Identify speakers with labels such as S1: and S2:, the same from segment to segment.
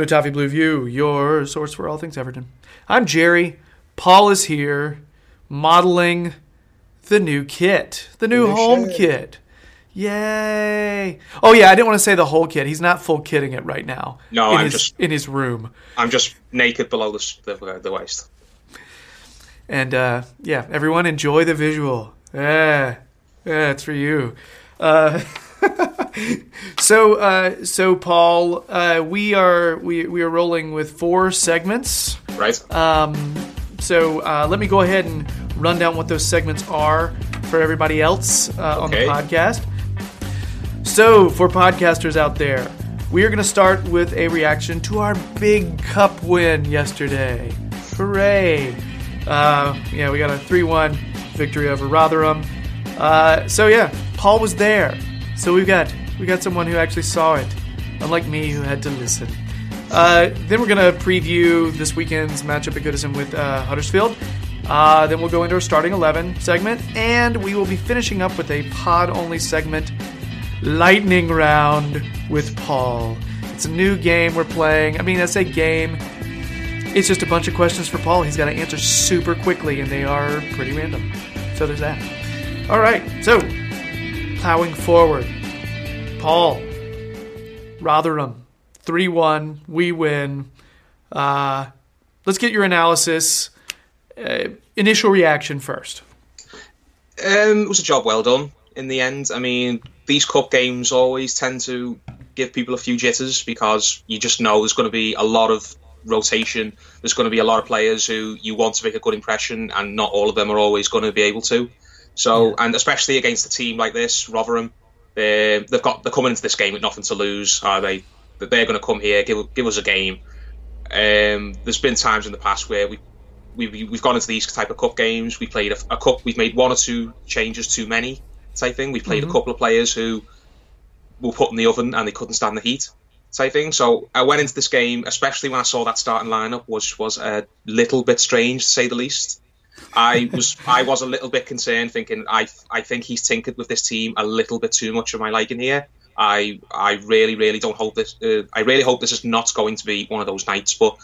S1: Welcome to Toffee Blue View, your source for all things Everton. I'm Jerry. Paul is here, modeling the new kit, the new
S2: new
S1: home
S2: shed.
S1: kit. Yay! Oh yeah, I didn't want to say the whole kit. He's not full kitting it right now.
S3: No,
S1: in
S3: I'm
S1: his,
S3: just-
S1: in his room.
S3: I'm just naked below the the, uh, the waist.
S1: And uh, yeah, everyone enjoy the visual. Yeah, yeah, it's for you. Uh, so, uh, so Paul, uh, we are we we are rolling with four segments.
S3: Right?
S1: Um, so uh, let me go ahead and run down what those segments are for everybody else uh, on the podcast. So for podcasters out there, we are going to start with a reaction to our big cup win yesterday. Hooray! Uh, yeah, we got a three-one victory over Rotherham. Uh, so yeah, Paul was there. So we've got we got someone who actually saw it, unlike me who had to listen. Uh, then we're gonna preview this weekend's matchup at Goodison with uh, Huddersfield. Uh, then we'll go into our starting eleven segment, and we will be finishing up with a pod-only segment, lightning round with Paul. It's a new game we're playing. I mean, I say game. It's just a bunch of questions for Paul. He's got to answer super quickly, and they are pretty random. So there's that. All right, so plowing forward. Paul, Rotherham, 3 1. We win. Uh, let's get your analysis. Uh, initial reaction first.
S3: Um, it was a job well done in the end. I mean, these cup games always tend to give people a few jitters because you just know there's going to be a lot of rotation. There's going to be a lot of players who you want to make a good impression, and not all of them are always going to be able to. So, and especially against a team like this, Rotherham, they they've got they're coming into this game with nothing to lose. Are they? That they're going to come here, give give us a game. Um, there's been times in the past where we we, we've gone into these type of cup games. We played a, a cup. We've made one or two changes too many type thing. We played a couple of players who were put in the oven and they couldn't stand the heat type thing. So I went into this game, especially when I saw that starting lineup which was a little bit strange to say the least. I was I was a little bit concerned, thinking I I think he's tinkered with this team a little bit too much of my liking here. I I really really don't hope this. Uh, I really hope this is not going to be one of those nights, but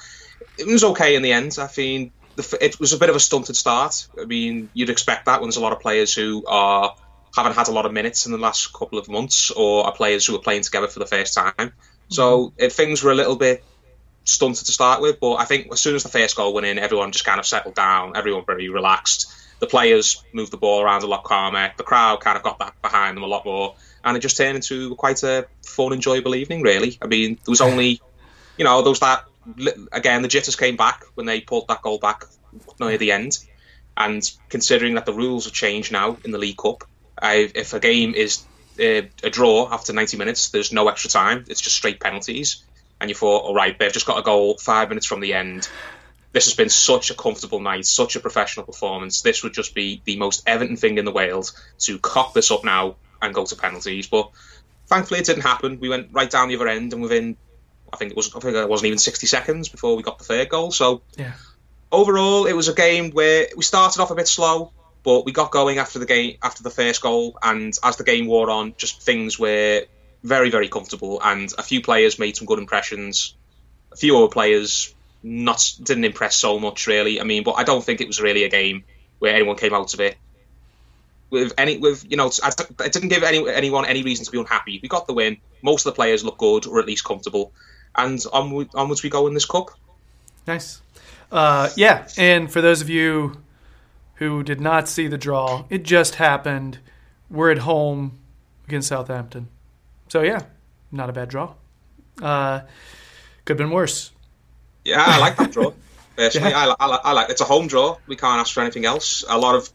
S3: it was okay in the end. I mean, the, it was a bit of a stunted start. I mean, you'd expect that when there's a lot of players who are haven't had a lot of minutes in the last couple of months, or are players who are playing together for the first time. So it, things were a little bit stunted to start with, but I think as soon as the first goal went in, everyone just kind of settled down. Everyone very relaxed. The players moved the ball around a lot calmer. The crowd kind of got back behind them a lot more, and it just turned into quite a fun, enjoyable evening. Really, I mean, there was only, you know, there was that again. The jitters came back when they pulled that goal back near the end, and considering that the rules have changed now in the League Cup, I, if a game is uh, a draw after 90 minutes, there's no extra time. It's just straight penalties. And you thought, all right, they've just got a goal five minutes from the end. This has been such a comfortable night, such a professional performance. This would just be the most Everton thing in the world to cock this up now and go to penalties. But thankfully, it didn't happen. We went right down the other end, and within, I think it was, I think it wasn't even 60 seconds before we got the third goal. So
S1: Yeah.
S3: overall, it was a game where we started off a bit slow, but we got going after the game after the first goal, and as the game wore on, just things were very, very comfortable, and a few players made some good impressions. A few other players not didn't impress so much, really. I mean, but I don't think it was really a game where anyone came out of it with any with you know it didn't give any, anyone any reason to be unhappy. We got the win. Most of the players look good or at least comfortable, and onward, onwards we go in this cup.
S1: Nice. Uh, yeah, and for those of you who did not see the draw, it just happened. We're at home against Southampton. So, yeah, not a bad draw. Uh, could have been worse.
S3: Yeah, I like that draw. Personally,
S1: Yeah.
S3: I, I, I like it's a home draw. We can't ask for anything else. A lot of,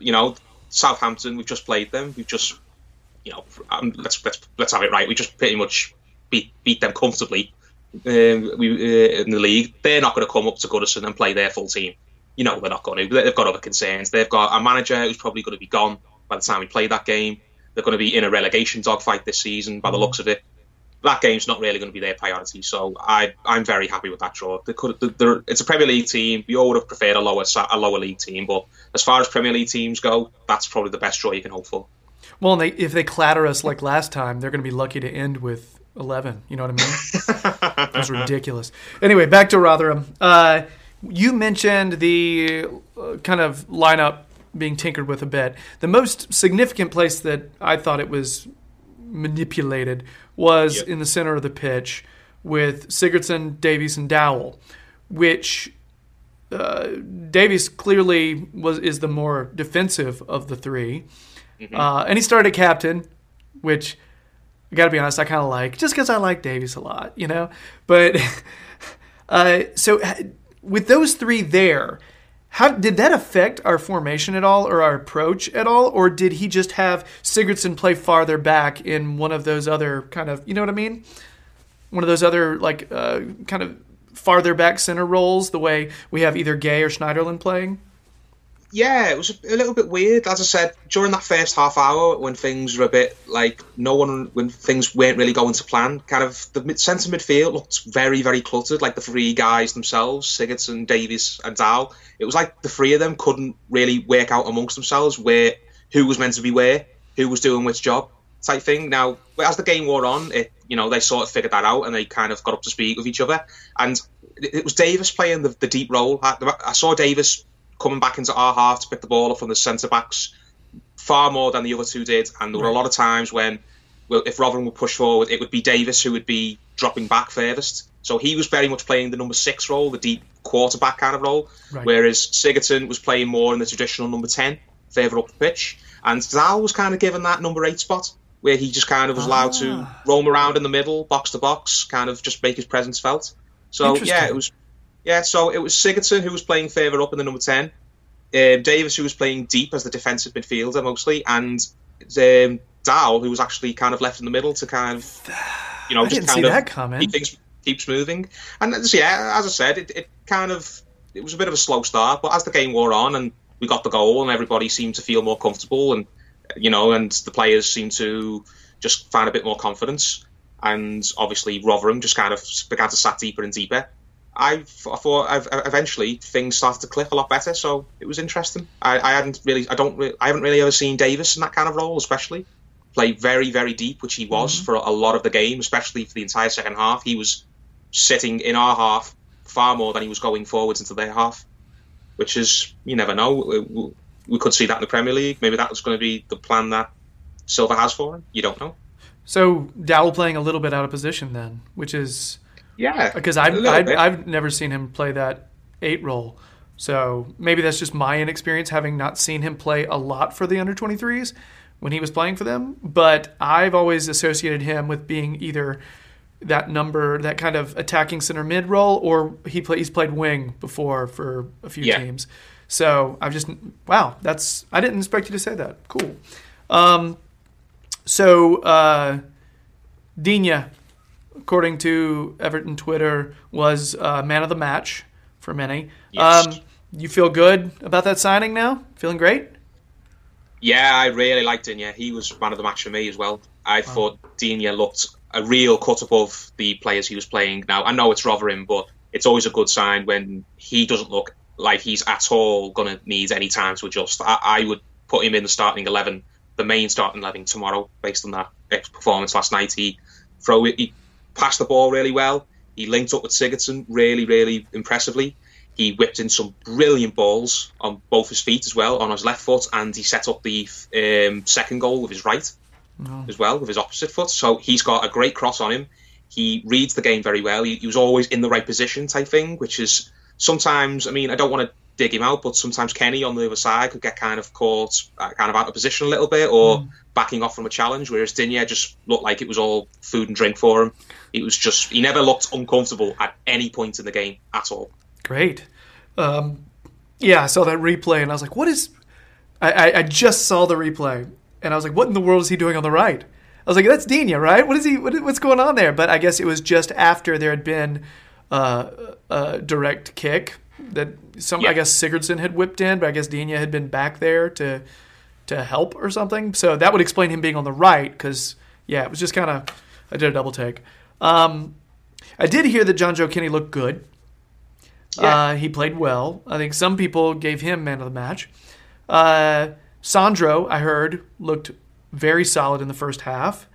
S3: you know, Southampton. We've just played them. We've just, you know, um, let's let's let's have it right. We just pretty much beat beat them comfortably. Um, we uh, in the league. They're not going to come up to Goodison and play their full team. You know, they're not going to. They've got other concerns. They've got a manager who's probably going to be gone by the time we play that game. They're going to be in a relegation dogfight this season, by the looks of it. that game's not really going to be their priority. So I I'm very happy with that draw. They could they're, it's a Premier League team. We all would have preferred a lower a lower league team, but as far as Premier League teams go, that's probably the best draw you can hope for.
S1: Well, they, if they clatter us like last time, they're going to be lucky to end with 11. You know what I mean? That's ridiculous. Anyway, back to Rotherham. Uh, you mentioned the uh, kind of lineup being tinkered with a bit. The most significant place that I thought it was manipulated was
S3: Yep.
S1: in the center of the pitch with Sigurdsson, Davies, and Dowell, which uh, Davies clearly was is the more defensive of the 3 uh, and he started captain, which I got to be honest, I kind of like just because I like Davies a lot, you know. But uh, so with those three there, how did that affect our formation at all, or our approach at all, or did he just have Sigurdsson play farther back in one of those other kind of, you know what I mean? One of those other like uh, kind of farther back center roles, the way we have either Gueye or Schneiderlin playing.
S3: Yeah, it was a, a little bit weird. As I said, during that first half hour, when things were a bit like no one, when things weren't really going to plan, kind of the mid, centre midfield looked very, very cluttered. Like the three guys themselves, Sigurdsson, Davies, and Dow. It was like the three of them couldn't really work out amongst themselves where who was meant to be where, who was doing which job, type thing. Now, as the game wore on, it you know they sort of figured that out and they kind of got up to speed with each other. And it, it was Davies playing the, the deep role. I, I saw Davies coming back into our half to pick the ball up from the centre backs far more than the other two did. And there were a lot of times when, well, if Rotherham would push forward, it would be Davies who would be dropping back furthest. So he was very much playing the number six role, the deep quarterback kind of role,
S1: Right.
S3: whereas Sigurdsson was playing more in the traditional number 10, further up the pitch. And Zal was kind of given that number eight spot, where he just kind of was allowed to ah. roam around in the middle, box to box, kind of just make his presence felt. So yeah, it was yeah, so it was Sigurdsson who was playing further up in the number 10, um, Davies who was playing deep as the defensive midfielder mostly, and um, Dow who was actually kind of left in the middle to kind of, you know,
S1: I
S3: just kind of
S1: that coming.
S3: keep things keeps moving. And that's- yeah, as I said, it, it kind of it was a bit of a slow start, but as the game wore on and we got the goal and everybody seemed to feel more comfortable and you know, and the players seemed to just find a bit more confidence. And obviously, Rotherham just kind of began to sat deeper and deeper. I, I thought I've, eventually things started to click a lot better, so it was interesting. I, I hadn't really, I don't, re- I haven't really ever seen Davies in that kind of role, especially play very, very deep, which he was mm-hmm. for a lot of the game, especially for the entire second half. He was sitting in our half far more than he was going forwards into their half, which is you never know. We- We could see that in the Premier League. Maybe that was going to be the plan that Silva has for him. You don't know.
S1: So Dowell playing a little bit out of position then, which is
S3: Yeah,
S1: because I've, I've. I've never seen him play that eight role. So maybe that's just my inexperience, having not seen him play a lot for the under 23s when he was playing for them. But I've always associated him with being either that number, that kind of attacking center mid role, or he play, he's played wing before for a few
S3: Yeah.
S1: teams. So I've just wow, that's I didn't expect you to say that. Cool. Um, so uh, Dina, according to Everton Twitter, was uh, man of the match for many.
S3: Yes.
S1: Um, you feel good about that signing now? Feeling great?
S3: Yeah, I really liked Digne. He was man of the match for me as well. I thought Digne looked a real cut above the players he was playing. Now, I know it's Rotherham, but it's always a good sign when he doesn't look like he's at all going to need any time to adjust. I, I would put him in the starting 11, the main starting 11 tomorrow, based on that performance last night. He, throw it, he passed the ball really well. He linked up with Sigurdsson really, really impressively. He whipped in some brilliant balls on both his feet as well, on his left foot, and he set up the um, second goal with his right as well, with his opposite foot. So he's got a great cross on him. He reads the game very well. He, he was always in the right position type thing, which is sometimes, I mean, I don't want to dig him out, but sometimes Kenny on the other side could get kind of caught uh, kind of out of position a little bit or backing off from a challenge, whereas Digne just looked like it was all food and drink for him. It was just, he never looked uncomfortable at any point in the game at all.
S1: Great. Um, yeah, I saw that replay and I was like, what is. I, I, I just saw the replay and I was like, what in the world is he doing on the right? I was like, that's Digne, right? What is he? What, what's going on there? But I guess it was just after there had been uh, a direct kick that some. I guess Sigurdsson had whipped in, but I guess Digne had been back there to to help or something. So that would explain him being on the right because yeah, it was just kind of I did a double take. Um, I did hear that Jonjoe Kenny looked good.
S3: Yeah.
S1: Uh, he played well. I think some people gave him man of the match. Uh, Sandro, I heard, looked very solid in the first half.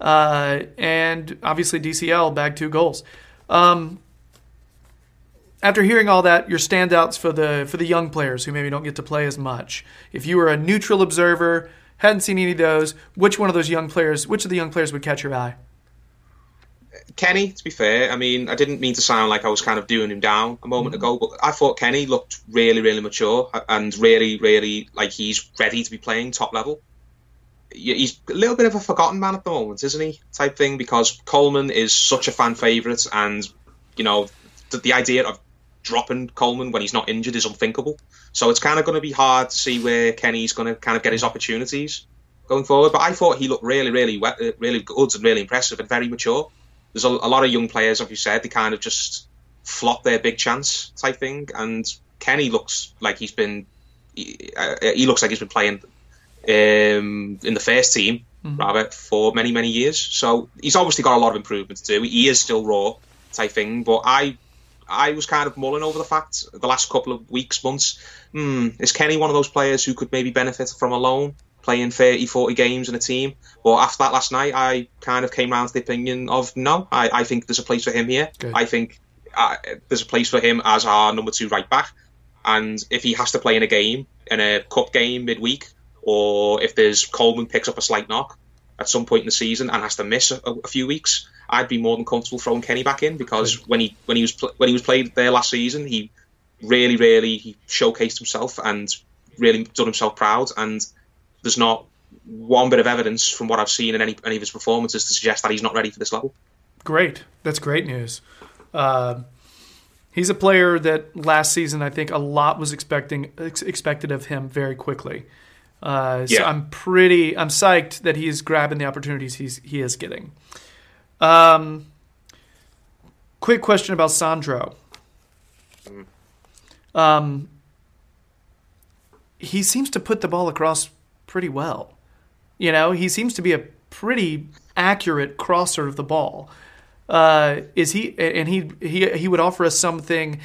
S1: Uh, and obviously DCL bagged two goals. Um, after hearing all that, your standouts for the for the young players who maybe don't get to play as much. If you were a neutral observer, hadn't seen any of those, which one of those young players, which of the young players would catch your eye?
S3: Kenny, to be fair, I mean, I didn't mean to sound like I was kind of doing him down a moment ago, but I thought Kenny looked really, really mature and really, really like he's ready to be playing top level. He's a little bit of a forgotten man at the moment, isn't he? Type thing, because Coleman is such a fan favourite, and you know, the, the idea of dropping Coleman when he's not injured is unthinkable. So it's kind of going to be hard to see where Kenny's going to kind of get his opportunities going forward. But I thought he looked really, really, uh, really good and really impressive and very mature. There's a, a lot of young players, like you said, they kind of just flop their big chance type thing. And Kenny looks like he's been, he, uh, he looks like he's been playing um, in the first team rather for many, many years. So he's obviously got a lot of improvement to do. He is still raw type thing, but I. I was kind of mulling over the fact the last couple of weeks, months. Hmm, is Kenny one of those players who could maybe benefit from a loan, playing 30, 40 games in a team? But after that last night, I kind of came round to the opinion of no, I, I think there's a place for him here.
S1: Good.
S3: I think uh, there's a place for him as our number two right back. And if he has to play in a game, in a cup game midweek, or if there's Coleman picks up a slight knock at some point in the season and has to miss a, a few weeks, I'd be more than comfortable throwing Kenny back in because when he when he was pl- when he was played there last season, he really really he showcased himself and really done himself proud. And there's not one bit of evidence from what I've seen in any any of his performances to suggest that he's not ready for this level.
S1: Great. That's great news. Um he's a player that last season I think a lot was expecting ex- expected of him very quickly. Uh, so
S3: Yeah.
S1: I'm pretty I'm psyched that he's grabbing the opportunities he's he is getting. Um, quick question about Sandro. Um, he seems to put the ball across pretty well. You know, he seems to be a pretty accurate crosser of the ball. Uh, is he? And he he he would offer us something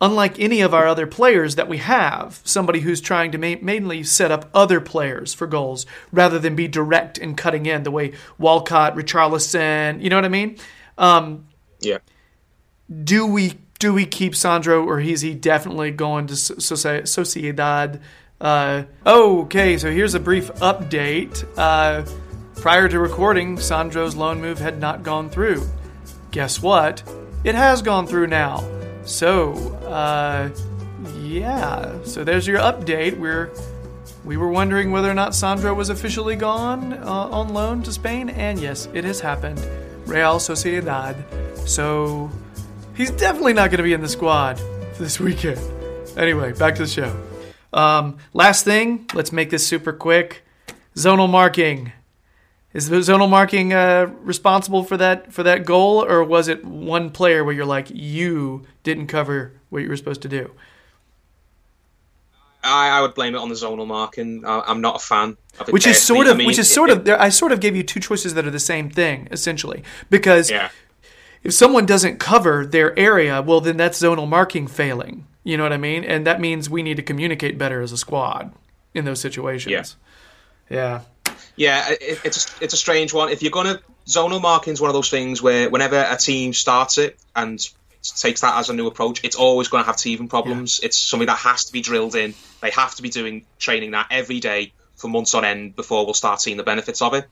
S1: unlike any of our other players that we have. Somebody who's trying to ma- mainly set up other players for goals rather than be direct and cutting in the way Walcott, Richarlison. You know what I mean? Um,
S3: Yeah.
S1: do we do we keep Sandro or is he definitely going to Soci- Sociedad? Uh, okay, so here's a brief update. Uh, prior to recording, Sandro's loan move had not gone through. Guess what? It has gone through now. So, uh, yeah. So there's your update. We're we were wondering whether or not Sandro was officially gone uh, on loan to Spain, and yes, it has happened. Real Sociedad. So he's definitely not going to be in the squad this weekend. Anyway, back to the show. Um, last thing, let's make this super quick. Zonal marking. Is the zonal marking uh, responsible for that for that goal, or was it one player where you're like you didn't cover what you were supposed to do?
S3: I, I would blame it on the zonal marking. I, I'm not a fan of
S1: which is sort of
S3: I mean,
S1: which is sort of I sort of gave you two choices that are the same thing essentially because
S3: yeah.
S1: if someone doesn't cover their area, well then that's zonal marking failing. You know what I mean? And that means we need to communicate better as a squad in those situations. Yeah.
S3: Yeah, it, it's a, it's a strange one. If you're gonna zonal marking is one of those things where whenever a team starts it and takes that as a new approach, it's always going to have teething problems. It's something that has to be drilled in. They have to be doing training that every day for months on end before we'll start seeing the benefits of it.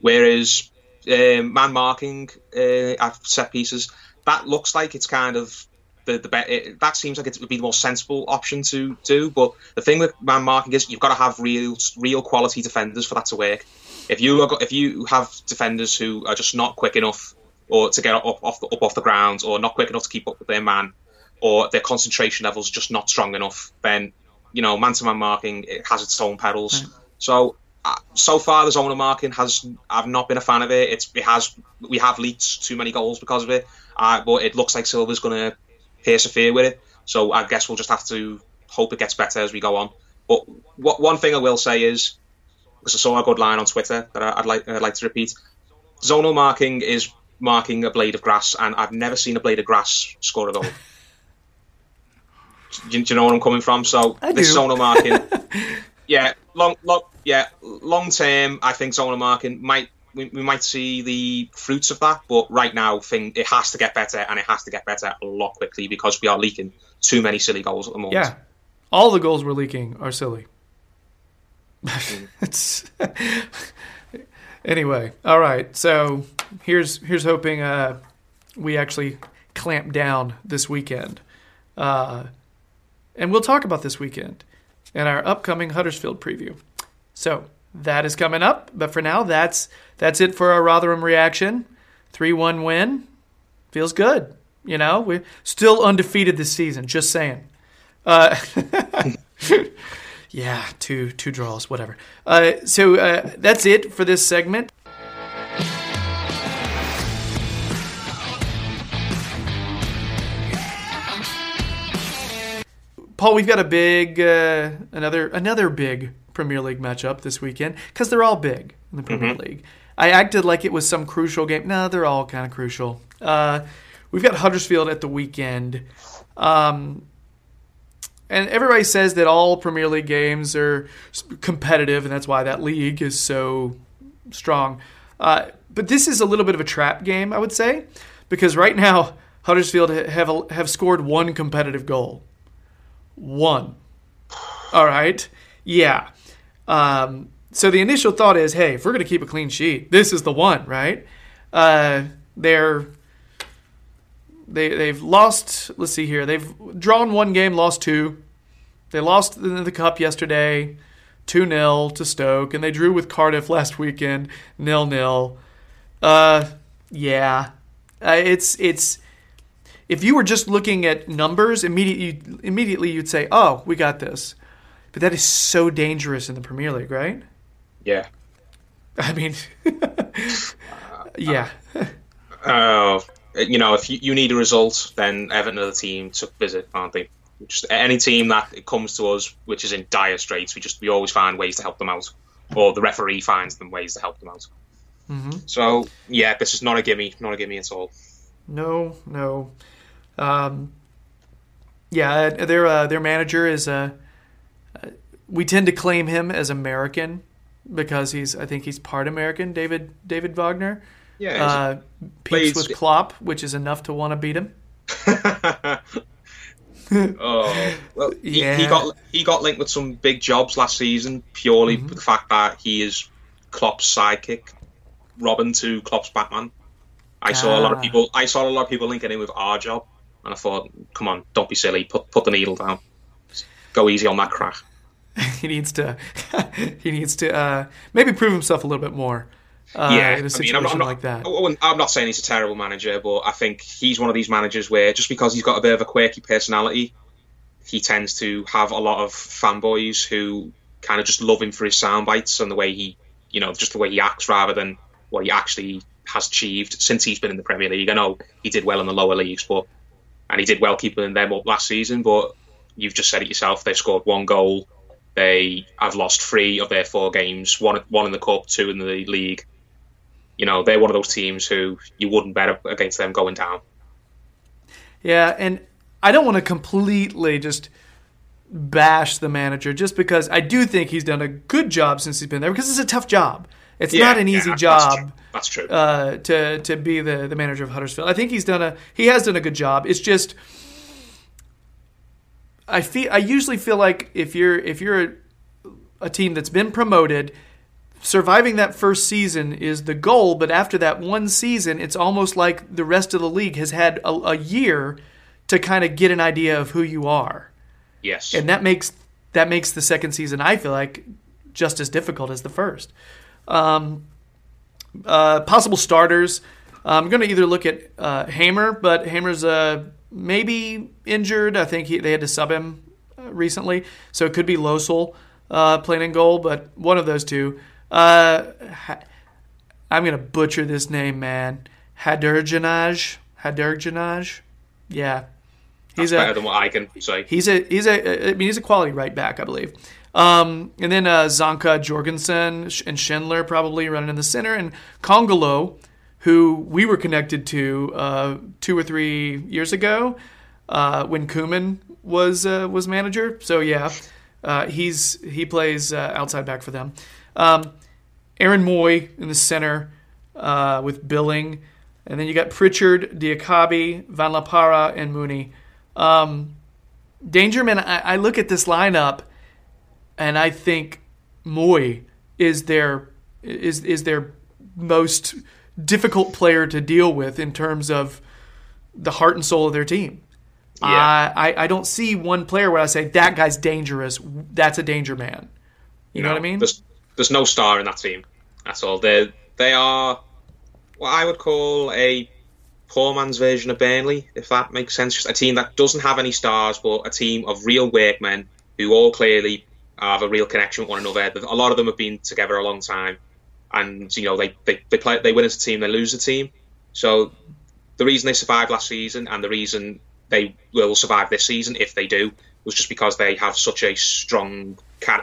S3: Whereas um, man marking uh, at set pieces, that looks like it's kind of the the it, that seems like it would be the most sensible option to do. But the thing with man marking is you've got to have real real quality defenders for that to work. If you are, if you have defenders who are just not quick enough or to get up off the, up off the ground or not quick enough to keep up with their man or their concentration levels just not strong enough, then you know man to man marking it has its own perils. So uh, so far the zonal marking has I've not been a fan of it. It's it has we have leaked too many goals because of it. Uh, but it looks like Silva's going to persevere with it. So I guess we'll just have to hope it gets better as we go on. But what one thing I will say is because I saw a good line on Twitter that I- I'd like I'd like to repeat. zonal marking is marking a blade of grass, and I've never seen a blade of grass score a goal. do, you- do you know where I'm coming from? So
S1: I
S3: this
S1: do.
S3: zonal marking, yeah, long, long, yeah, long term, I think zonal marking might we, we might see the fruits of that, but right now, thing it has to get better, and it has to get better a lot quickly because we are leaking too many silly goals at the moment.
S1: Yeah, all the goals we're leaking are silly. it's anyway. All right, so here's here's hoping uh, we actually clamp down this weekend, uh, and we'll talk about this weekend in our upcoming Huddersfield preview. So that is coming up, but for now, that's that's it for our Rotherham reaction. Three one win feels good. You know, we're still undefeated this season. Just saying. Uh, yeah, two two draws, whatever. Uh, so uh, that's it for this segment. Paul, we've got a big, uh, another another big Premier League matchup this weekend because they're all big in the Premier League. I acted like it was some crucial game. No, they're all kind of crucial. Uh, we've got Huddersfield at the weekend. Um, and everybody says that all Premier League games are competitive, and that's why that league is so strong. Uh, but this is a little bit of a trap game, I would say, because right now Huddersfield have have scored one competitive goal. One. All right. Yeah. Um, so the initial thought is, hey, if we're going to keep a clean sheet, this is the one, right? Uh, they're they they've lost. Let's see here. They've drawn one game, lost two. They lost in the cup yesterday, two 0 to Stoke, and they drew with Cardiff last weekend, nil nil. Uh, yeah, uh, it's it's. If you were just looking at numbers, immediately immediately you'd say, "Oh, we got this," but that is so dangerous in the Premier League, right?
S3: Yeah.
S1: I mean, yeah,
S3: Uh, you know, if you, you need a result, then Everton are the team to visit, aren't they? Just any team that comes to us, which is in dire straits, we just we always find ways to help them out, or the referee finds them ways to help them out. So yeah, this is not a gimme, not a gimme at all.
S1: no, no. Um, yeah, uh, their uh, their manager is uh, uh, we tend to claim him as American because he's I think he's part American. David David Wagner.
S3: Yeah,
S1: Uh, peaks with Klopp, which is enough to want to beat him.
S3: oh well, he,
S1: Yeah.
S3: he got he got linked with some big jobs last season purely
S1: Mm-hmm.
S3: with the fact that he is Klopp's sidekick, Robin to Klopp's Batman. I saw a lot of
S1: Ah.
S3: people. I saw a lot of people linking in with our job, and I thought, come on, don't be silly. Put put the needle down. Go easy on that crack.
S1: he needs to he needs to uh, maybe prove himself a little bit more. Uh,
S3: yeah,
S1: in a
S3: I
S1: situation
S3: mean, I'm not, I'm not,
S1: like that.
S3: I'm not saying he's a terrible manager, but I think he's one of these managers where just because he's got a bit of a quirky personality, he tends to have a lot of fanboys who kind of just love him for his sound bites and the way he, you know, just the way he acts rather than what he actually has achieved since he's been in the Premier League. I know he did well in the lower leagues, but and he did well keeping them up last season. But you've just said it yourself; they've scored one goal. They have lost three of their four games. One, one in the cup, two in the league you know, they're one of those teams who you wouldn't bet against them going down.
S1: Yeah, and I don't want to completely just bash the manager just because I do think he's done a good job since he's been there because it's a tough job. It's not an
S3: yeah,
S1: easy
S3: that's
S1: job.
S3: true. That's true.
S1: uh, to to be the the manager of Huddersfield. I think he's done a he has done a good job. It's just I feel I usually feel like if you're if you're a, a team that's been promoted, surviving that first season is the goal. But after that one season, it's almost like the rest of the league has had a, a year to kind of get an idea of who you are
S3: yes.
S1: and that makes that makes the second season I feel like just as difficult as the first. Um, uh, possible starters. I'm going to either look at uh, Hamer, but Hamer's uh, maybe injured. I think he, they had to sub him uh, recently, so it could be Lössl uh, playing in goal, but one of those two. Uh, I'm going to butcher this name, man. Hadergjonaj. Hadergjonaj. Yeah.
S3: That's
S1: He's a,
S3: better than what I can say.
S1: He's a he's a I mean he's a quality right back, I believe. Um, and then uh, Zanka Jorgensen and Schindler probably running in the center, and Kongolo who we were connected to uh, two or three years ago uh, when Koeman was uh, was manager. So yeah, uh, he's he plays uh, outside back for them. Um, Aaron Mooy in the center uh, with Billing, and then you got Pritchard, Diakhaby, Van La Parra, and Mounié. Um, Dangerman, I, I look at this lineup, and I think Mooy is their is is their most difficult player to deal with in terms of the heart and soul of their team.
S3: Yeah.
S1: I, I I don't see one player where I say that guy's dangerous. That's a danger man. You know what I mean?
S3: There's there's no star in that team. That's all. They they are what I would call a poor man's version of Burnley, if that makes sense. Just a team that doesn't have any stars, but a team of real workmen who all clearly have a real connection with one another. A lot of them have been together a long time, and you know they they, they play they win as a team, they lose as a team. So the reason they survived last season and the reason they will survive this season, if they do, was just because they have such a strong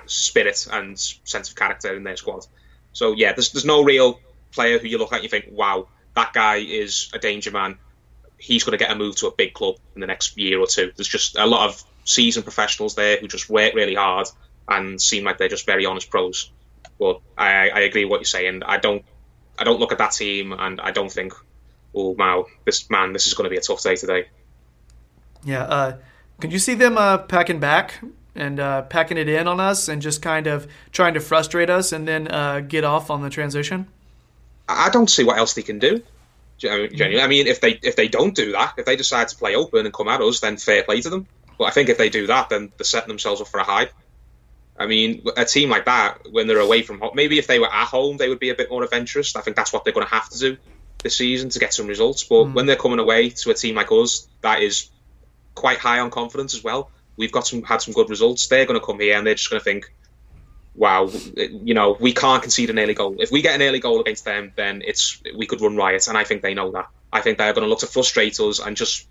S3: spirit and sense of character in their squad. So yeah, there's there's no real player who you look at and you think, wow, that guy is a danger man. He's going to get a move to a big club in the next year or two. There's just a lot of seasoned professionals there who just work really hard and seem like they're just very honest pros. But I, I agree with what you're saying. I don't I don't look at that team and I don't think, oh wow, this man, this is going to be a tough day today.
S1: Yeah. Uh, could you see them uh, packing back and uh, packing it in on us and just kind of trying to frustrate us and then uh, get off on the transition?
S3: I don't see what else they can do. Genuinely, I mean, if they if they don't do that, if they decide to play open and come at us, then fair play to them. But I think if they do that, then they're setting themselves up for a hide. I mean, a team like that, when they're away from home, maybe if they were at home, they would be a bit more adventurous. I think that's what they're going to have to do this season to get some results. But hmm. when they're coming away to a team like us, that is quite high on confidence as well. We've got some had some good results. They're going to come here and they're just going to think, "Wow, you know, we can't concede an early goal. If we get an early goal against them, then it's we could run riot." And I think they know that. I think they're going to look to frustrate us and just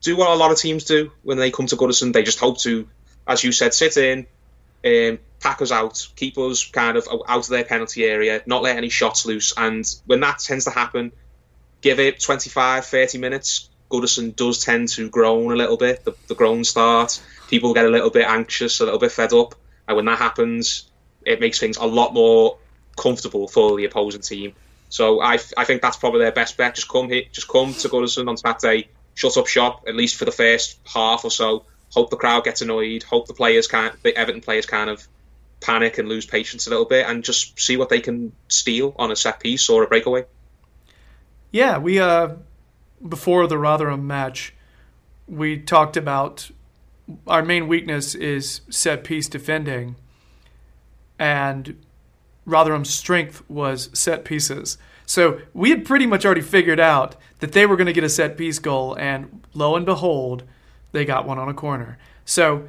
S3: do what a lot of teams do when they come to Goodison. They just hope to, as you said, sit in, um, pack us out, keep us kind of out of their penalty area, not let any shots loose. And when that tends to happen, give it 25, 30 minutes. Goodison does tend to groan a little bit. The, the groan starts. People get a little bit anxious, a little bit fed up. And when that happens, it makes things a lot more comfortable for the opposing team. So I, I think that's probably their best bet. Just come here, just come to Goodison on Saturday, shut up shop at least for the first half or so. Hope the crowd gets annoyed. Hope the players can't, the Everton players kind of panic and lose patience a little bit, and just see what they can steal on a set piece or a breakaway.
S1: Yeah, we uh before the Rotherham match, we talked about our main weakness is set piece defending, and Rotherham's strength was set pieces. So we had pretty much already figured out that they were going to get a set piece goal, and lo and behold, they got one on a corner. So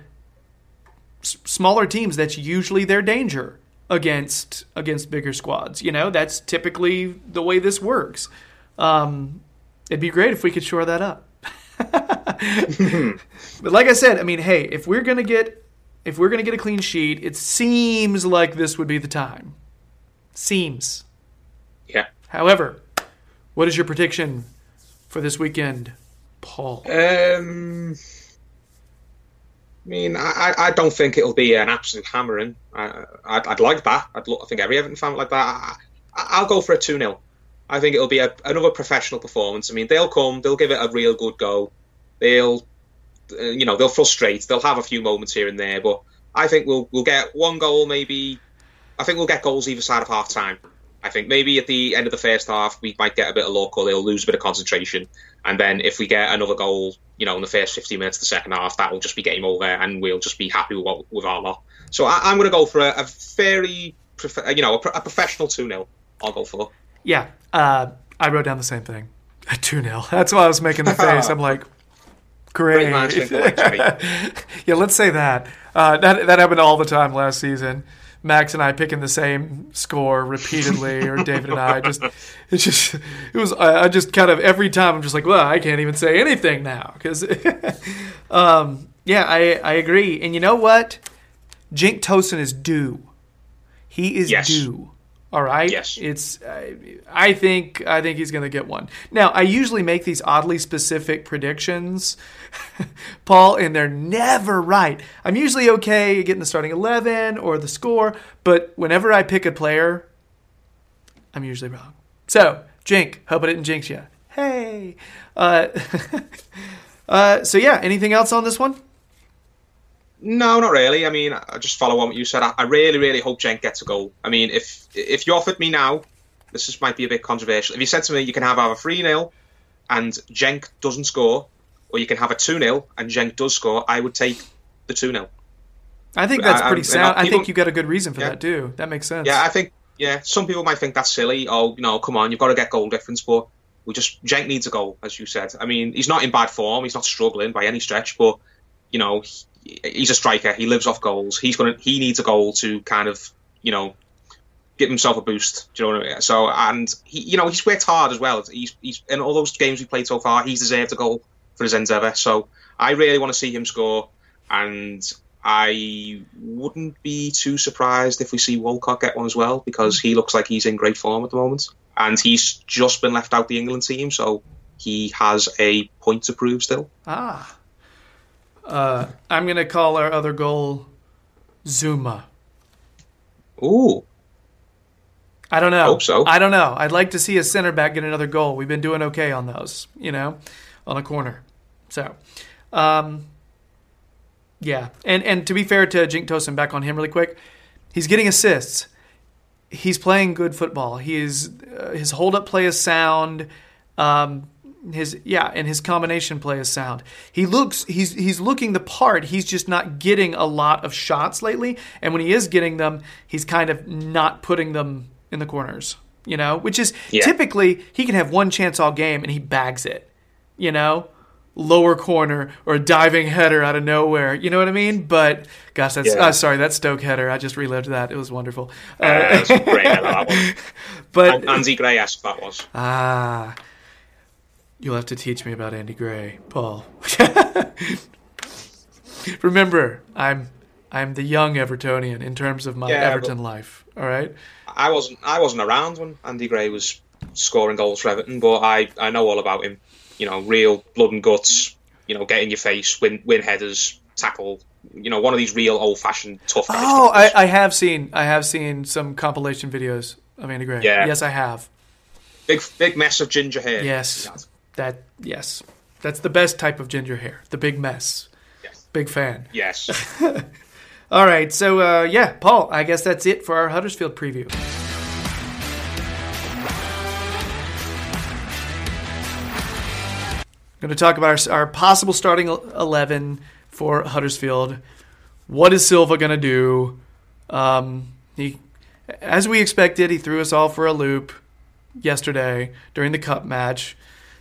S1: s- smaller teams, that's usually their danger against against bigger squads. You know, that's typically the way this works. Um, it'd be great if we could shore that up. but like I said, I mean, hey, if we're gonna get if we're gonna get a clean sheet, it seems like this would be the time. Seems.
S3: Yeah.
S1: However, what is your prediction for this weekend, Paul?
S3: Um, I mean, I, I don't think it'll be an absolute hammering. I, I'd, I'd like that. I'd, lo- I think every Everton fan would like that. I, I- I'll go for a 2 0. I think it'll be a, another professional performance. I mean, they'll come, they'll give it a real good go. They'll, uh, you know, they'll frustrate. They'll have a few moments here and there, but I think we'll we'll get one goal, maybe. I think we'll get goals either side of half time. I think maybe at the end of the first half we might get a bit of luck or they'll lose a bit of concentration. And then if we get another goal, you know, in the first 15 minutes of the second half, that will just be game over and we'll just be happy with, what, with our lot. So I, I'm going to go for a, a very, prof- you know, a, a professional 2 0. I'll go for.
S1: Yeah, uh, I wrote down the same thing. A 2 0. That's why I was making the face. I'm like, great.
S3: Great minds think alike, Jimmy.
S1: yeah, let's say that. Uh, that. That happened all the time last season. Max and I picking the same score repeatedly, or David and I just, it's just, it was, I I just kind of, every time I'm just like, well, I can't even say anything now. Because, um, yeah, I, I agree. And you know what? Cenk Tosun is due. He is
S3: Yes.
S1: due. All right.
S3: Yes.
S1: It's. Uh, I think. I think he's going to get one. Now, I usually make these oddly specific predictions, Paul, and they're never right. I'm usually okay getting the starting eleven or the score, but whenever I pick a player, I'm usually wrong. So, Cenk. Hope I didn't jinx you. Hey. Uh, uh, so yeah. Anything else on this one?
S3: No, not really. I mean, I just follow on what you said. I, I really, really hope Cenk gets a goal. I mean, if if you offered me now, this is, might be a bit controversial. If you said to me you can have either 3 0 and Cenk doesn't score, or you can have a 2 0 and Cenk does score, I would take the 2 0.
S1: I think that's pretty
S3: I-
S1: sound. I think you got a good reason for
S3: Yeah.
S1: that too. That makes sense.
S3: Yeah, I think, yeah, some people might think that's silly. Oh, you know, come on, you've got to get goal difference, but we just, Cenk needs a goal, as you said. I mean, he's not in bad form, he's not struggling by any stretch, but, you know, he's a striker, he lives off goals. He's gonna, he needs a goal to kind of, you know, give himself a boost. Do you know what I mean? So, and he, you know, he's worked hard as well. He's, he's in all those games we played so far, he's deserved a goal for his endeavour. So, I really want to see him score, and I wouldn't be too surprised if we see Walcott get one as well because he looks like he's in great form at the moment, and he's just been left out the England team, so he has a point to prove still.
S1: Ah. Uh, I'm gonna call our other goal Zouma.
S3: Ooh,
S1: I don't know.
S3: Hope so.
S1: I don't know. I'd like to see a center back get another goal. We've been doing okay on those, you know, on a corner. So, um, yeah. And and to be fair to Cenk Tosun, back on him really quick, he's getting assists. He's playing good football. He is uh, his hold up play is sound. Um, his yeah, and his combination play is sound. He looks he's he's looking the part. He's just not getting a lot of shots lately. And when he is getting them, he's kind of not putting them in the corners. You know, which is
S3: Yeah.
S1: typically he can have one chance all game and he bags it. You know, lower corner or a diving header out of nowhere. You know what I mean? But gosh, that's
S3: Yeah.
S1: uh, sorry, that Stoke header. I just relived that. It was wonderful. Uh,
S3: uh, that's great. I love that one.
S1: but
S3: Andy Gray-esque that was.
S1: Ah, you'll have to teach me about Andy Gray, Paul. Remember, I'm I'm the young Evertonian in terms of my
S3: Yeah,
S1: Everton life. All right.
S3: I wasn't I wasn't around when Andy Gray was scoring goals for Everton, but I, I know all about him. You know, real blood and guts. You know, get in your face, win win headers, tackle. You know, one of these real old fashioned tough guys.
S1: Oh, I, I have seen I have seen some compilation videos of Andy Gray.
S3: Yeah.
S1: Yes, I have.
S3: big big mess of ginger hair.
S1: Yes. That yes, that's the best type of ginger hair. The big mess.
S3: Yes.
S1: Big fan.
S3: Yes.
S1: All right, so uh, yeah, Paul. I guess that's it for our Huddersfield preview. I'm Going to talk about our, our possible starting eleven for Huddersfield. What is Silva going to do? Um, he, as we expected, he threw us all for a loop yesterday during the cup match.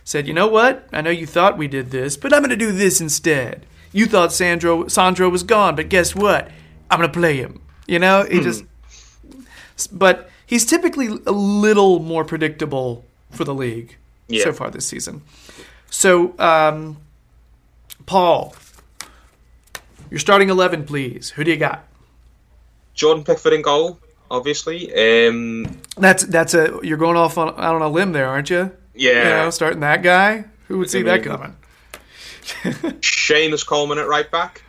S1: Said, "You know what? I know you thought we did this, but I'm going to do this instead. You thought Sandro Sandro was gone, but guess what? I'm going to play him." You know, he just. But he's typically a little more predictable for the league
S3: Yeah.
S1: so far this season. So, um, Paul, your starting eleven, please. Who do you got?
S3: Jordan Pickford in goal, obviously. Um,
S1: That's that's a you're going off on out on a limb there, aren't you?
S3: Yeah.
S1: You know, starting that guy. Who would see that coming?
S3: Seamus Coleman at right back.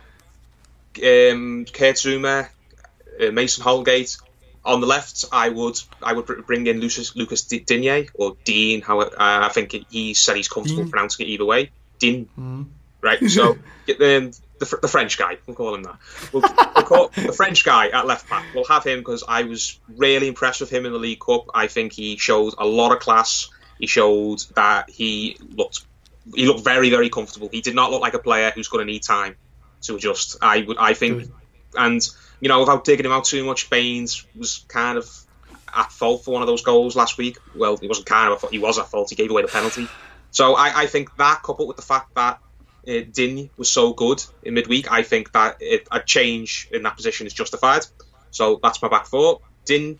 S3: Um, Kurt Zouma, uh, Mason Holgate. On the left, I would I would bring in Lucas Lucas D- Digne or Dean. How uh, I think he said he's comfortable pronouncing it either way. Dean, right? So get the, the the French guy. We'll call him that. We'll, we'll call the French guy at left back. We'll have him because I was really impressed with him in the League Cup. I think he showed a lot of class. He showed that he looked he looked very very comfortable. He did not look like a player who's going to need time to adjust. I would I think, and you know without digging him out too much, Baines was kind of at fault for one of those goals last week. Well, he wasn't kind of at fault. He was at fault. He gave away the penalty. So I, I think that coupled with the fact that uh, Din was so good in midweek, I think that it, a change in that position is justified. So that's my back four. Din,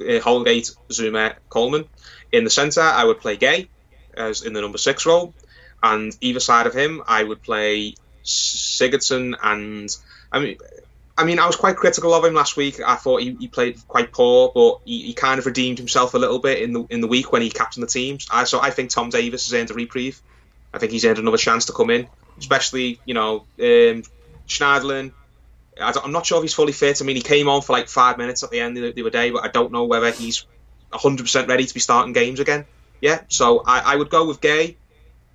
S3: uh, Holgate, Zouma, Coleman. In the centre, I would play Gueye as in the number six role, and either side of him, I would play Sigurdsson and I mean I mean, I was quite critical of him last week. I thought he, he played quite poor, but he, he kind of redeemed himself a little bit in the in the week when he captained the teams. I, so I think Tom Davies has earned a reprieve. I think he's earned another chance to come in, especially you know um, Schneiderlin. I am not sure if he's fully fit. I mean, he came on for like five minutes at the end the, the other day, but I don't know whether he's 100% ready to be starting games again. Yeah, so I, I would go with Gueye,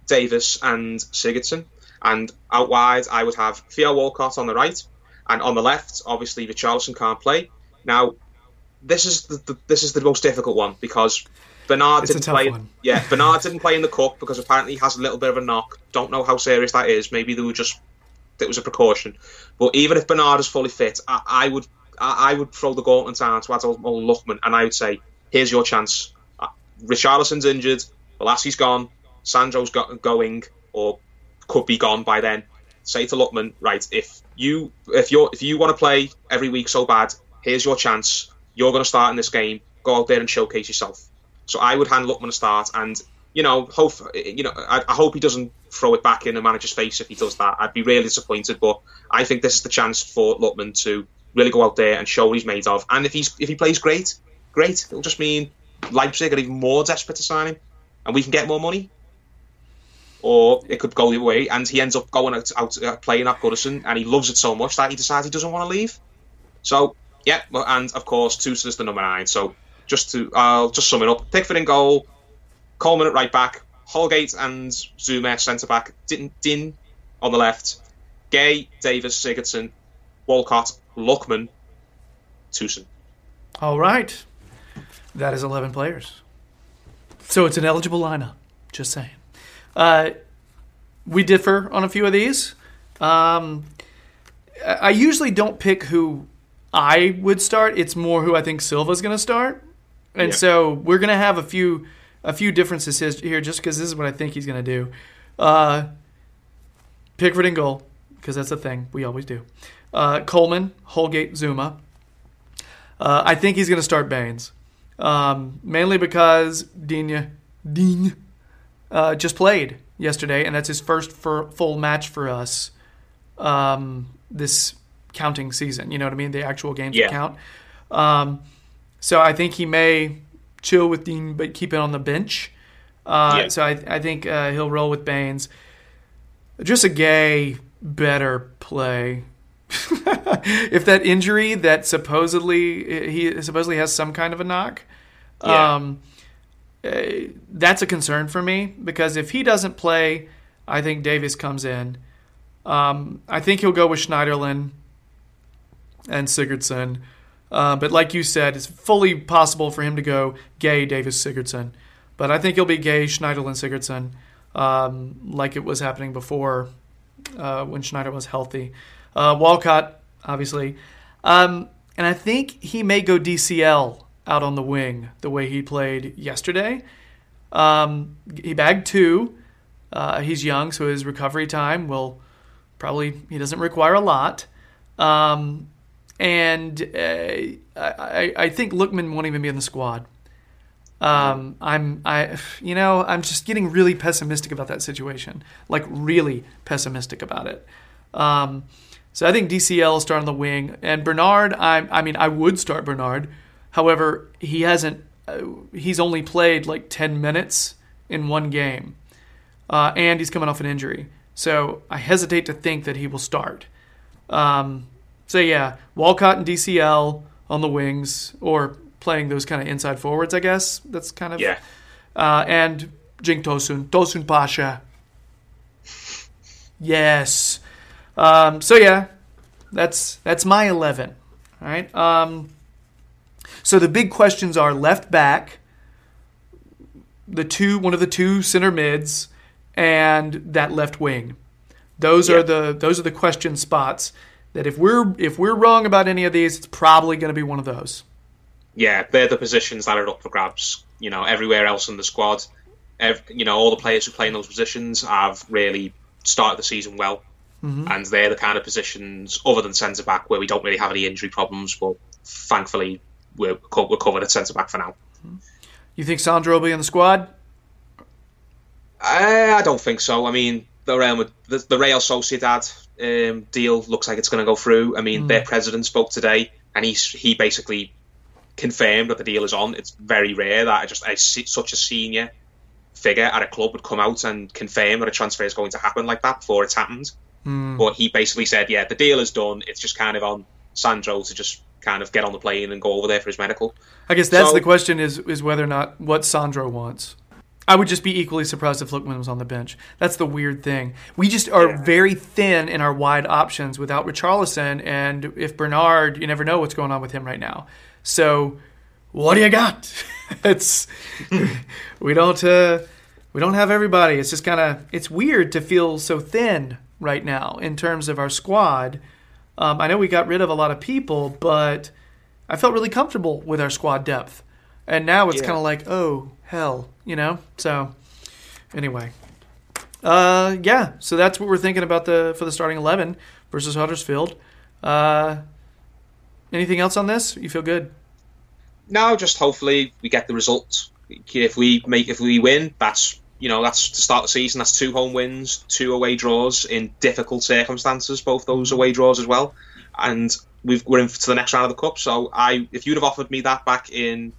S3: Davies, and Sigurdsson. And out wide, I would have Theo Walcott on the right, and on the left, obviously, Richarlison can't play. Now, this is the, the this is the most difficult one because Bernard
S1: It's
S3: didn't play.
S1: one.
S3: Yeah, Bernard didn't play in the cup because apparently he has a little bit of a knock. Don't know how serious that is. Maybe they were just it was a precaution. But even if Bernard is fully fit, I, I would I, I would throw the gauntlet down to Ademola Lookman, and I would say, here's your chance. Uh, Richarlison's injured, Bolasie's gone, Sandro's go- going or could be gone by then. Say to Lookman, right? If you if you if you want to play every week so bad, here's your chance. You're going to start in this game. Go out there and showcase yourself. So I would hand Lookman a start, and you know, hope you know, I, I hope he doesn't throw it back in the manager's face if he does that. I'd be really disappointed. But I think this is the chance for Lookman to really go out there and show what he's made of. And if he's if he plays great, great. It'll just mean Leipzig are even more desperate to sign him, and we can get more money. Or it could go the other way, and he ends up going out, out uh, playing at Goodison, and he loves it so much that he decides he doesn't want to leave. So yeah, and of course, Tosun is the number nine. So just to I'll just sum it up: Pickford in goal, Coleman at right back, Holgate and Zouma centre back, Digne, Digne on the left, Gueye, Davies, Sigurdsson, Walcott, Lookman, Tosun.
S1: All right. That is 11 players. So it's an eligible lineup. Just saying. Uh, we differ on a few of these. Um, I usually don't pick who I would start. It's more who I think Silva's going to start. And
S3: Yeah.
S1: so we're going to have a few a few differences here just because this is what I think he's going to do. Uh, Pickford in goal, because that's the thing. We always do. Uh, Coleman, Holgate, Zouma. Uh, I think he's going to start Baines, um, mainly because Dina, Digne uh, just played yesterday, and that's his first for, full match for us um, this counting season. You know what I mean? The actual games
S3: Yeah.
S1: that count. Um, so I think he may chill with Digne, but keep it on the bench. Uh,
S3: Yeah.
S1: So I, I think uh, he'll roll with Baines. Just a Gueye better play. if that injury that supposedly he supposedly has some kind of a knock,
S3: Yeah.
S1: um, uh, that's a concern for me because if he doesn't play, I think Davies comes in. Um, I think he'll go with Schneiderlin and Sigurdsson. Uh, but like you said, it's fully possible for him to go Gueye, Davies, Sigurdsson. But I think he'll be Gueye, Schneiderlin, Sigurdsson, um, like it was happening before uh, when Schneider was healthy. Uh, Walcott, obviously. Um, and I think he may go DCL out on the wing the way he played yesterday. Um, he bagged two. Uh, he's young, so his recovery time will probably, he doesn't require a lot. Um, and uh, I, I, think Lookman won't even be in the squad. Um, I'm, I, you know, I'm just getting really pessimistic about that situation. Like really pessimistic about it. Um, so I think DCL will start on the wing, and Bernard. I, I mean, I would start Bernard. However, he hasn't. Uh, he's only played like ten minutes in one game, uh, and he's coming off an injury. So I hesitate to think that he will start. Um, so yeah, Walcott and DCL on the wings, or playing those kind of inside forwards. I guess that's kind of
S3: Yeah.
S1: uh, and Cenk Tosun, Tosun Pasha. Yes. Um, so yeah, that's that's my eleven. All right. Um, so the big questions are left back, the two, one of the two center mids, and that left wing. Those
S3: Yeah.
S1: are the those are the question spots. That if we're if we're wrong about any of these, it's probably going to be one of those.
S3: yeah, they're the positions that are up for grabs. You know, everywhere else in the squad, ev- you know, all the players who play in those positions have really started the season well, mm-hmm. and they're the kind of positions, other than centre back, where we don't really have any injury problems. But thankfully, we're, co- we're covered at centre back for now. Mm-hmm.
S1: You think Sandro will be in the squad?
S3: I, I don't think so. I mean, the Real, the, the Real Sociedad um, deal looks like it's going to go through. I mean, their president spoke today, and he's he basically confirmed that the deal is on. It's very rare that I just a, such a senior figure at a club would come out and confirm that a transfer is going to happen like that before it's happened. But he basically said, yeah, the deal is done. It's just kind of on Sandro to just kind of get on the plane and go over there for his medical.
S1: I guess that's
S3: So-
S1: the question is is whether or not what Sandro wants. I would just be equally surprised if Lookman was on the bench. That's the weird thing. We just are very thin in our wide options without Richarlison, and if Bernard, you never know what's going on with him right now. So, what do you got? it's we don't uh, we don't have everybody. It's just kind of it's weird to feel so thin right now in terms of our squad. Um, I know we got rid of a lot of people, but I felt really comfortable with our squad depth. And now it's
S3: Yeah.
S1: kind of like, oh, hell, you know? So, anyway. Uh, yeah, so that's what we're thinking about the for the starting 11 versus Huddersfield. Uh, anything else on this? You feel good?
S3: now just hopefully we get the results. If we make if we win, that's you know that's to start the season. That's two home wins, two away draws in difficult circumstances. Both those away draws as well, and we've, we're in to the next round of the cup. So I, if you'd have offered me that back in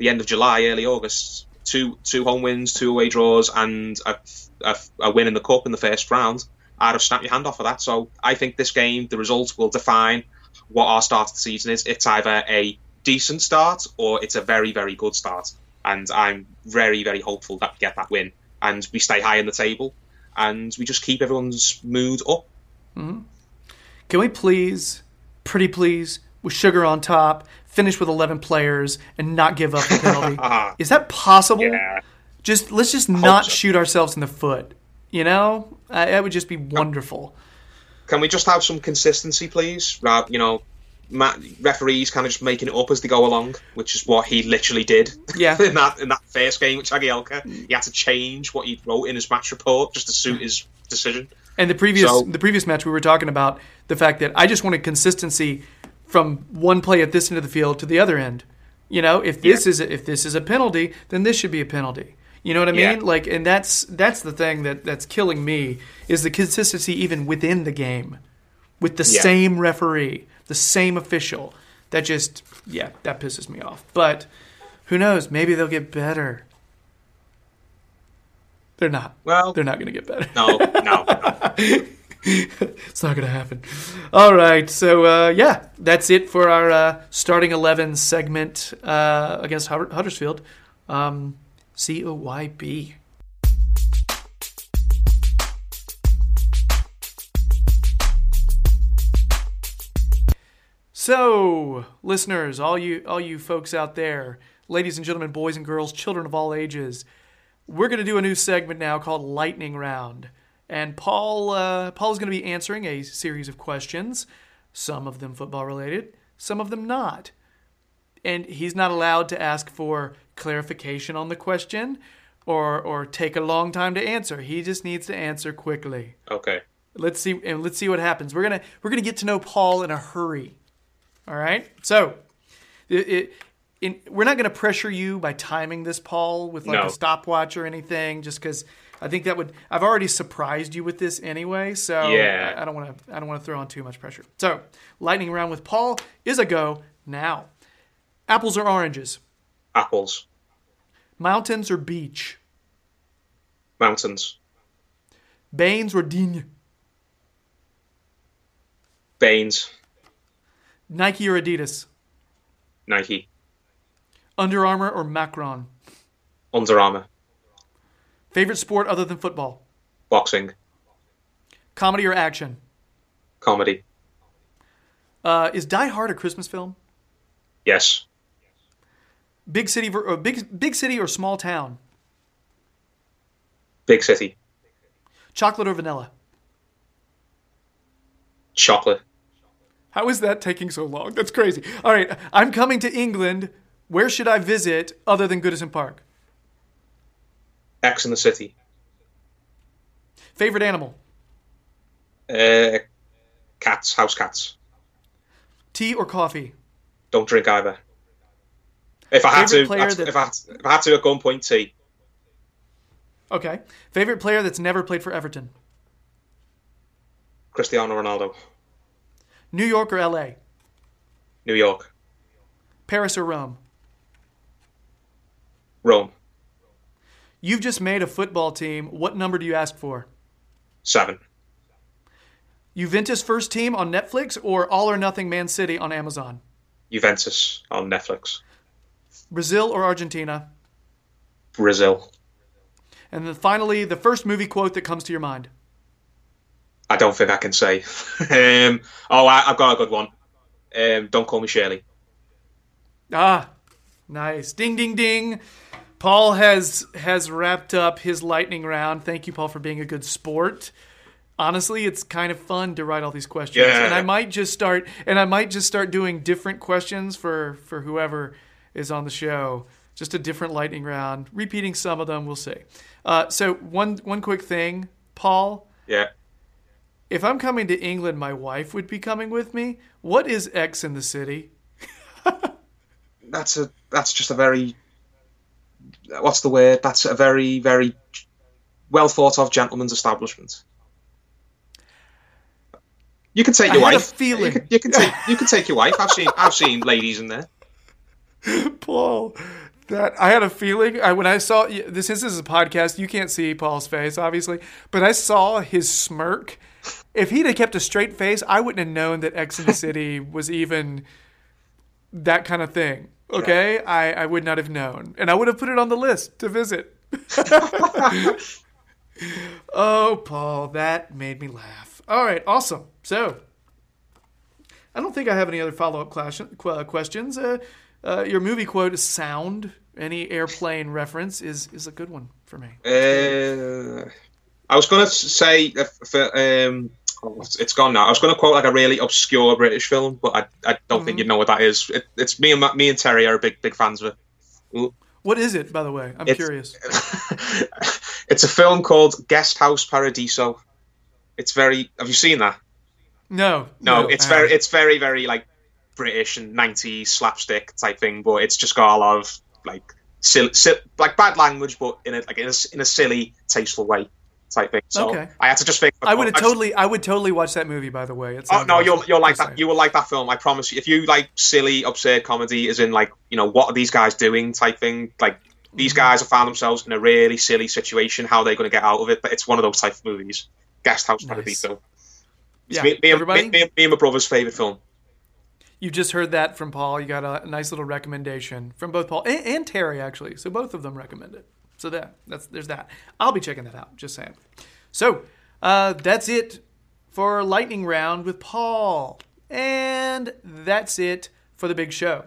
S3: the end of July, early August, two two home wins, two away draws, and a, a, a win in the cup in the first round, I'd have snapped your hand off of that. So I think this game, the results will define what our start of the season is. It's either a decent start or it's a very, very good start. And I'm very, very hopeful that we get that win and we stay high in the table and we just keep everyone's mood up. Mm-hmm.
S1: Can we please, pretty please, with sugar on top, finish with 11 players and not give up the penalty? Is that possible?
S3: Yeah.
S1: Just let's just not
S3: so.
S1: shoot ourselves in the foot. You know, uh, that would just be wonderful.
S3: Can we just have some consistency, please? You know, ma- referees kind of just making it up as they go along, which is what he literally did.
S1: Yeah.
S3: in that in that first game with Jagielka, he had to change what he wrote in his match report just to suit his decision.
S1: And the previous
S3: So-
S1: the previous match we were talking about the fact that I just wanted consistency from one play at this end of the field to the other end. You know, if this is a, if this is a penalty, then this should be a penalty. You know what I mean?
S3: Yeah.
S1: Like, and that's that's the thing that that's killing me is the consistency even within the game, with the
S3: Yeah.
S1: same referee, the same official. That just yeah, that pisses me off. But who knows? Maybe they'll get better. They're not.
S3: Well,
S1: They're not going to get better.
S3: no, no, no.
S1: It's not going to happen. All right. So, uh, yeah, that's it for our uh, starting 11 segment uh, against Hud- Huddersfield. Um, C O Y B. So, listeners, all you all you folks out there, ladies and gentlemen, boys and girls, children of all ages, we're going to do a new segment now called Lightning Round. And Paul uh, Paul is going to be answering a series of questions, some of them football related, some of them not. And he's not allowed to ask for clarification on the question or or take a long time to answer. He just needs to answer quickly.
S3: Okay.
S1: Let's see and let's see what happens. We're gonna we're gonna get to know Paul in a hurry. All right. So, it, it, in, we're not gonna pressure you by timing this, Paul, with like
S3: No.
S1: a stopwatch or anything, just because I think that would. I've already surprised you with this anyway, so
S3: Yeah.
S1: I, I don't want to. I don't want to throw on too much pressure. So, lightning round with Paul is a go now. Apples or oranges?
S3: Apples,
S1: Mountains or beach?
S3: mountains,
S1: Baines or Digne?
S3: Baines,
S1: Nike or Adidas?
S3: Nike,
S1: Under Armour or Macron?
S3: Under Armour,
S1: Favorite sport other than football?
S3: boxing,
S1: Comedy or action?
S3: comedy.
S1: Uh, is Die Hard a Christmas film?
S3: Yes.
S1: Big city, or big big city or small town?
S3: Big city.
S1: Chocolate or vanilla?
S3: Chocolate.
S1: How is that taking so long? That's crazy. All right, I'm coming to England. Where should I visit other than Goodison Park?
S3: X in the city.
S1: Favorite animal?
S3: Uh, cats. House cats.
S1: Tea or coffee?
S3: Don't drink either. If I had
S1: Favorite
S3: to,
S1: player
S3: I'd-
S1: that-
S3: if I had, if I had to at gunpoint, tea.
S1: Okay. Favorite player that's never played for Everton?
S3: Cristiano Ronaldo.
S1: New York or L.A.
S3: New York.
S1: Paris or Rome.
S3: Rome.
S1: You've just made a football team. What number do you ask for?
S3: Seven.
S1: Juventus first team on Netflix or All or Nothing Man City on Amazon?
S3: Juventus on Netflix.
S1: Brazil or Argentina?
S3: Brazil.
S1: And then finally, the first movie quote that comes to your mind.
S3: I don't think I can say. um, oh, I, have got a good one. Um, don't call me Shirley.
S1: Ah, nice. Ding, ding, ding. Paul has has wrapped up his lightning round. Thank you, Paul, for being a good sport. Honestly, it's kind of fun to write all these questions,
S3: Yeah.
S1: and I might just start and I might just start doing different questions for for whoever is on the show. Just a different lightning round, repeating some of them. We'll see. Uh, so one one quick thing, Paul.
S3: Yeah.
S1: If I'm coming to England, my wife would be coming with me. What is X in the city?
S3: That's a. That's just a very. What's the word? That's a very, very well thought of gentleman's establishment. You can take
S1: I
S3: your
S1: had a
S3: wife.
S1: feeling.
S3: You can, you can take. You can take your wife. I've seen. I've seen ladies in there.
S1: Paul, that I had a feeling. I when I saw this. This is a podcast. You can't see Paul's face, obviously, but I saw his smirk. If he'd have kept a straight face, I wouldn't have known that the City was even that kind of thing. Okay, I, I would not have known, and I would have put it on the list to visit. oh, Paul, that made me laugh. All right, awesome. So, I don't think I have any other follow up questions. Uh, uh, your movie quote is sound. Any airplane reference is is a good one for me.
S3: Uh, I was going to say if, if, um, it's- it's gone now. I was going to quote like a really obscure British film, but I, I don't think mm. you'd know what that is. It, it's me and me and Terry are big big fans of it. Ooh.
S1: What is it, by the way? I'm
S3: It's-
S1: curious.
S3: it's a film called Guest House Paradiso. It's very. Have you seen that?
S1: No,
S3: No, it's
S1: I
S3: very. It's very very like British and 90s slapstick type thing, but it's just got a lot of like silly, like bad language, but in a like in a, in a silly, tasteful way type thing. So
S1: Okay.
S3: I had to just think.
S1: I would totally, I would totally watch that movie. By the way, it's
S3: Oh no, you'll you'll like that. You will like that film. I promise you. If you like silly, absurd comedy, as in like you know what are these guys doing type thing. Like these
S1: Mm-hmm.
S3: guys have found themselves in a really silly situation. How are they going to get out of it? But it's one of those type of movies. Guest House
S1: Nice.
S3: Paradiso. It's
S1: Yeah,
S3: me, me,
S1: everybody?
S3: me, me, and- me and my brother's favorite film.
S1: You just heard that from Paul. You got a nice little recommendation from both Paul and, and Terry, actually. So both of them recommend it. So that that's there's that. I'll be checking that out. Just saying. So uh, that's it for lightning round with Paul, and that's it for the big show.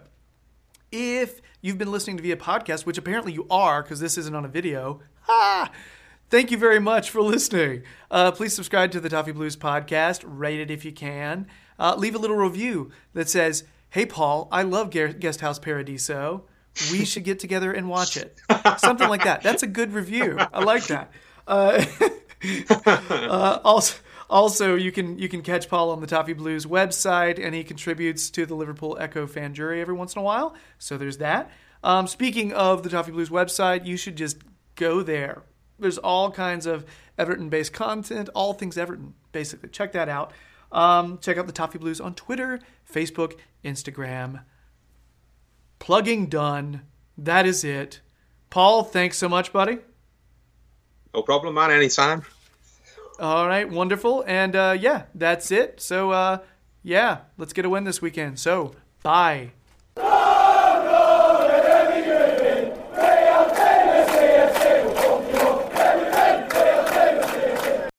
S1: If you've been listening to via podcast, which apparently you are, because this isn't on a video, ah, thank you very much for listening. Uh, please subscribe to the Toffee Blues podcast, rate it if you can. Uh, leave a little review that says, Hey, Paul, I love Guest House Paradiso. We should get together and watch it. Something like that. That's a good review. I like that. Uh, uh, also, also, you can you can catch Paul on the Toffee Blues website, and he contributes to the Liverpool Echo fan jury every once in a while. So there's that. Um, speaking of the Toffee Blues website, you should just go there. There's all kinds of Everton-based content, all things Everton, basically. Check that out. Um, check out the Toffee Blues on Twitter, Facebook, Instagram. Plugging done. That is it. Paul, thanks so much, buddy.
S3: No problem, man. Anytime.
S1: All right, wonderful. And uh, yeah, that's it. So uh, yeah, let's get a win this weekend. So bye.